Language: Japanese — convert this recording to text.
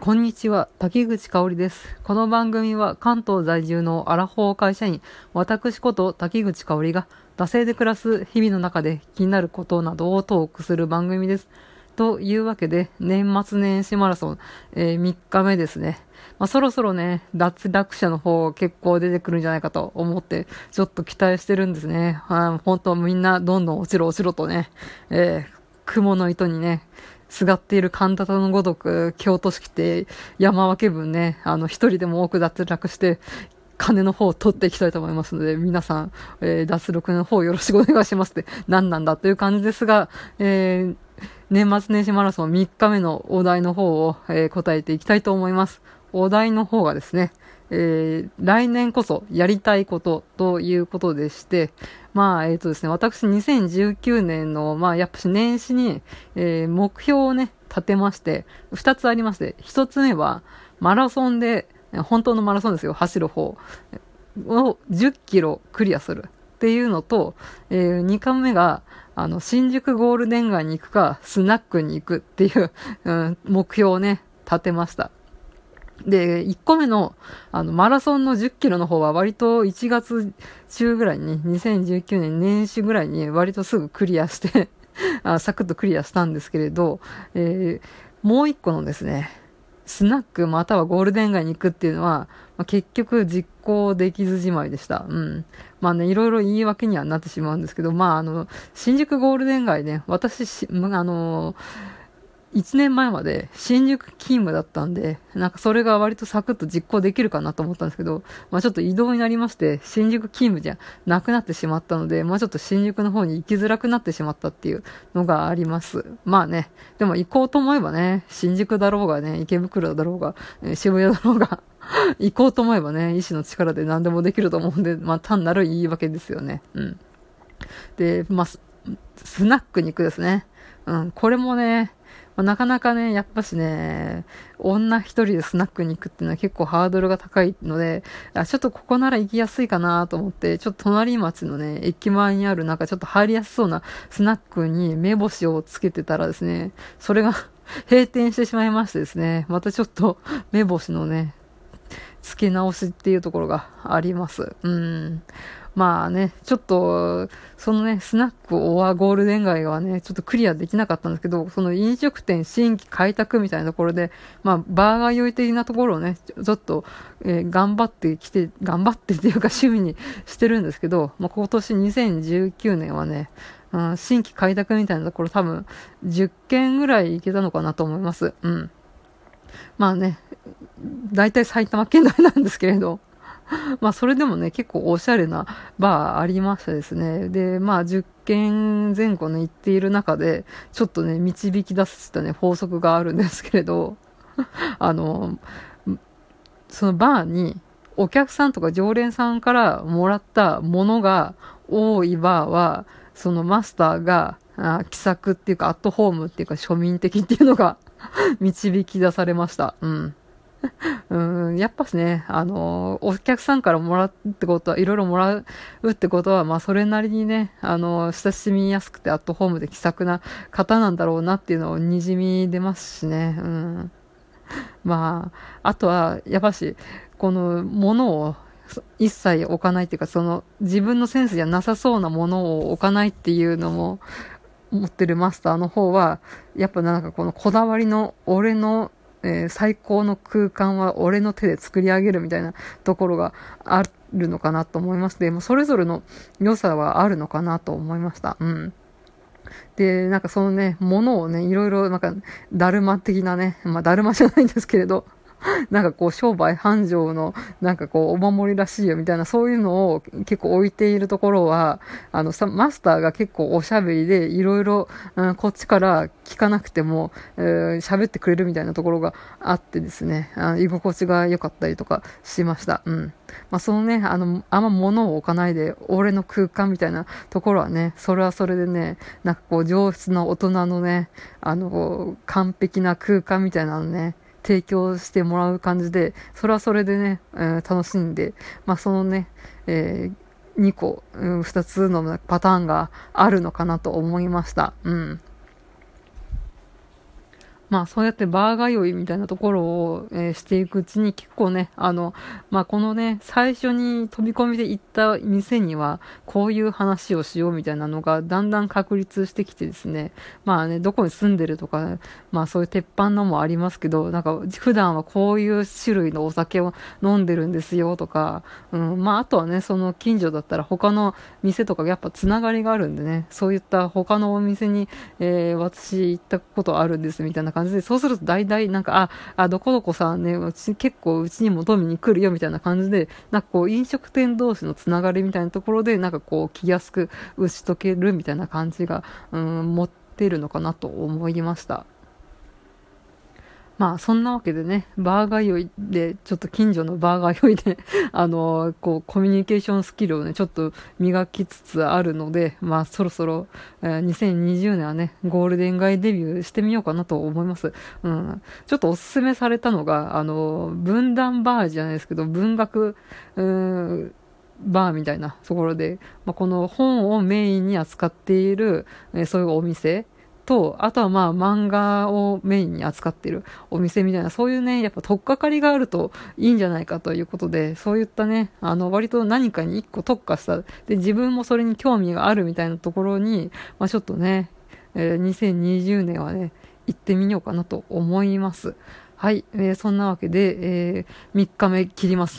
こんにちは、滝口香織です。この番組は関東在住のアラフォー会社員、私こと滝口香織が、惰性で暮らす日々の中で気になることなどをトークする番組です。というわけで、年末年始マラソン、えー、3日目ですね。まあ、そろそろね、脱落者の方結構出てくるんじゃないかと思って、ちょっと期待してるんですね。本当みんなどんどん落ちろ落ちろとね、えー、雲の糸にね、すがっている神田のごとく、京都市来て、山分け分ね、あの、一人でも多く脱落して、金の方を取っていきたいと思いますので、皆さん、えー、脱力の方よろしくお願いしますって何なんだという感じですが、えー、年末年始マラソン3日目のお題の方を、えー、答えていきたいと思います。お題の方がですね、えー、来年こそやりたいことということでして、まあ、えっ、ー、とですね、私2019年の、まあ、やっぱし年始に、えー、目標をね、立てまして、二つありまして、一つ目は、マラソンで、本当のマラソンですよ、走る方を10キロクリアするっていうのと、えー、2回目が、あの、新宿ゴールデン街に行くか、スナックに行くっていう、うん、目標をね、立てました。で、1個目の、あの、マラソンの10キロの方は割と1月中ぐらいに、2019年年始ぐらいに割とすぐクリアしてあサクッとクリアしたんですけれど、えー、もう1個のですね、スナックまたはゴールデン街に行くっていうのは、まあ、結局実行できずじまいでした。うん。まあね、いろいろ言い訳にはなってしまうんですけど、まああの、新宿ゴールデン街ね、私、あのー1年前まで新宿勤務だったんで、なんかそれが割とサクッと実行できるかなと思ったんですけど、まあちょっと移動になりまして、新宿勤務じゃなくなってしまったので、まあちょっと新宿の方に行きづらくなってしまったっていうのがあります。まあね、でも行こうと思えばね、新宿だろうがね、池袋だろうが、渋谷だろうが 行こうと思えばね、意志の力で何でもできると思うんで、まあ単なる言い訳ですよね。うん。で、まあ、スナックに行くですね。うん、これもね、まあ、なかなかね、やっぱしね、女一人でスナックに行くっていうのは結構ハードルが高いので、あちょっとここなら行きやすいかなと思って、ちょっと隣町のね、駅前にあるなんかちょっと入りやすそうなスナックに目星をつけてたらですね、それが 閉店してしまいましてですね、またちょっと目星のね、付け直しっていうところがあります。うん。まあね、ちょっと、そのね、スナックオアゴールデン街はね、ちょっとクリアできなかったんですけど、その飲食店新規開拓みたいなところで、まあ、バーガー酔い的なところをね、ちょっと、えー、頑張ってきて、頑張ってっていうか趣味にしてるんですけど、まあ、今年2019年はね、うん、新規開拓みたいなところ多分10件ぐらい行けたのかなと思います。うん。まあね、大体埼玉県内なんですけれど、まあそれでもね、結構おしゃれなバーありましたですね。で、まあ10件前後ね、行っている中で、ちょっとね、導き出したね、法則があるんですけれど、あの、そのバーにお客さんとか常連さんからもらったものが多いバーは、そのマスターが、あ気さくっていうか、アットホームっていうか、庶民的っていうのが 導き出されました。うん。うん、やっぱしね、あの、お客さんからもらうってことは、いろいろもらうってことは、まあ、それなりにね、あの、親しみやすくてアットホームで気さくな方なんだろうなっていうのをにじみ出ますしね、うん。まあ、あとは、やっぱし、この、ものを一切置かないっていうか、その、自分のセンスじゃなさそうなものを置かないっていうのも、持ってるマスターの方は、やっぱなんかこのこだわりの俺のえー、最高の空間は俺の手で作り上げるみたいなところがあるのかなと思いまして、もそれぞれの良さはあるのかなと思いました。うん。で、なんかそのね、ものをね、いろいろなんか、だるま的なね、まあだるまじゃないんですけれど、なんかこう商売繁盛のなんかこうお守りらしいよみたいなそういうのを結構置いているところは、あのさ、マスターが結構おしゃべりでいろいろこっちから聞かなくても喋、えー、ってくれるみたいなところがあってですね、あ居心地が良かったりとかしました。うん。まあそのね、あの、あんま物を置かないで俺の空間みたいなところはね、それはそれでね、なんかこう上質な大人のね、あの、完璧な空間みたいなのね、提供してもらう感じで、それはそれでね、えー、楽しんで、まあ、そのね、えー、2個、うん、2つのパターンがあるのかなと思いました。うん。まあそうやってバー通いみたいなところを、えー、していくうちに結構ね、あの、まあこのね、最初に飛び込みで行った店にはこういう話をしようみたいなのがだんだん確立してきてですね、まあね、どこに住んでるとか、まあそういう鉄板のもありますけど、なんか普段はこういう種類のお酒を飲んでるんですよとか、うん、まああとはね、その近所だったら他の店とかやっぱつながりがあるんでね、そういった他のお店に、えー、私行ったことあるんですみたいな感じで、そうすると大体なんか、あ、あ、どこどこさんね、うち結構うちにも飲みに来るよみたいな感じで、なんかこう飲食店同士のつながりみたいなところで、なんかこう気やすく打ち解けるみたいな感じが、うん、持ってるのかなと思いました。まあそんなわけでね、バーガー酔いで、ちょっと近所のバーガー酔いで あの、こう、コミュニケーションスキルをね、ちょっと磨きつつあるので、まあそろそろ、えー、2020年はね、ゴールデン街デビューしてみようかなと思います。うん。ちょっとおすすめされたのが、あの、分断バーじゃないですけど、文学、うん、バーみたいなところで、まあ、この本をメインに扱っている、え、そういうお店、と、あとはまあ漫画をメインに扱ってるお店みたいな、そういうね、やっぱ取っかかりがあるといいんじゃないかということで、そういったね、あの、割と何かに一個特化した、で、自分もそれに興味があるみたいなところに、まあちょっとね、えー、2020年はね、行ってみようかなと思います。はい、えー、そんなわけで、えー、3日目切ります。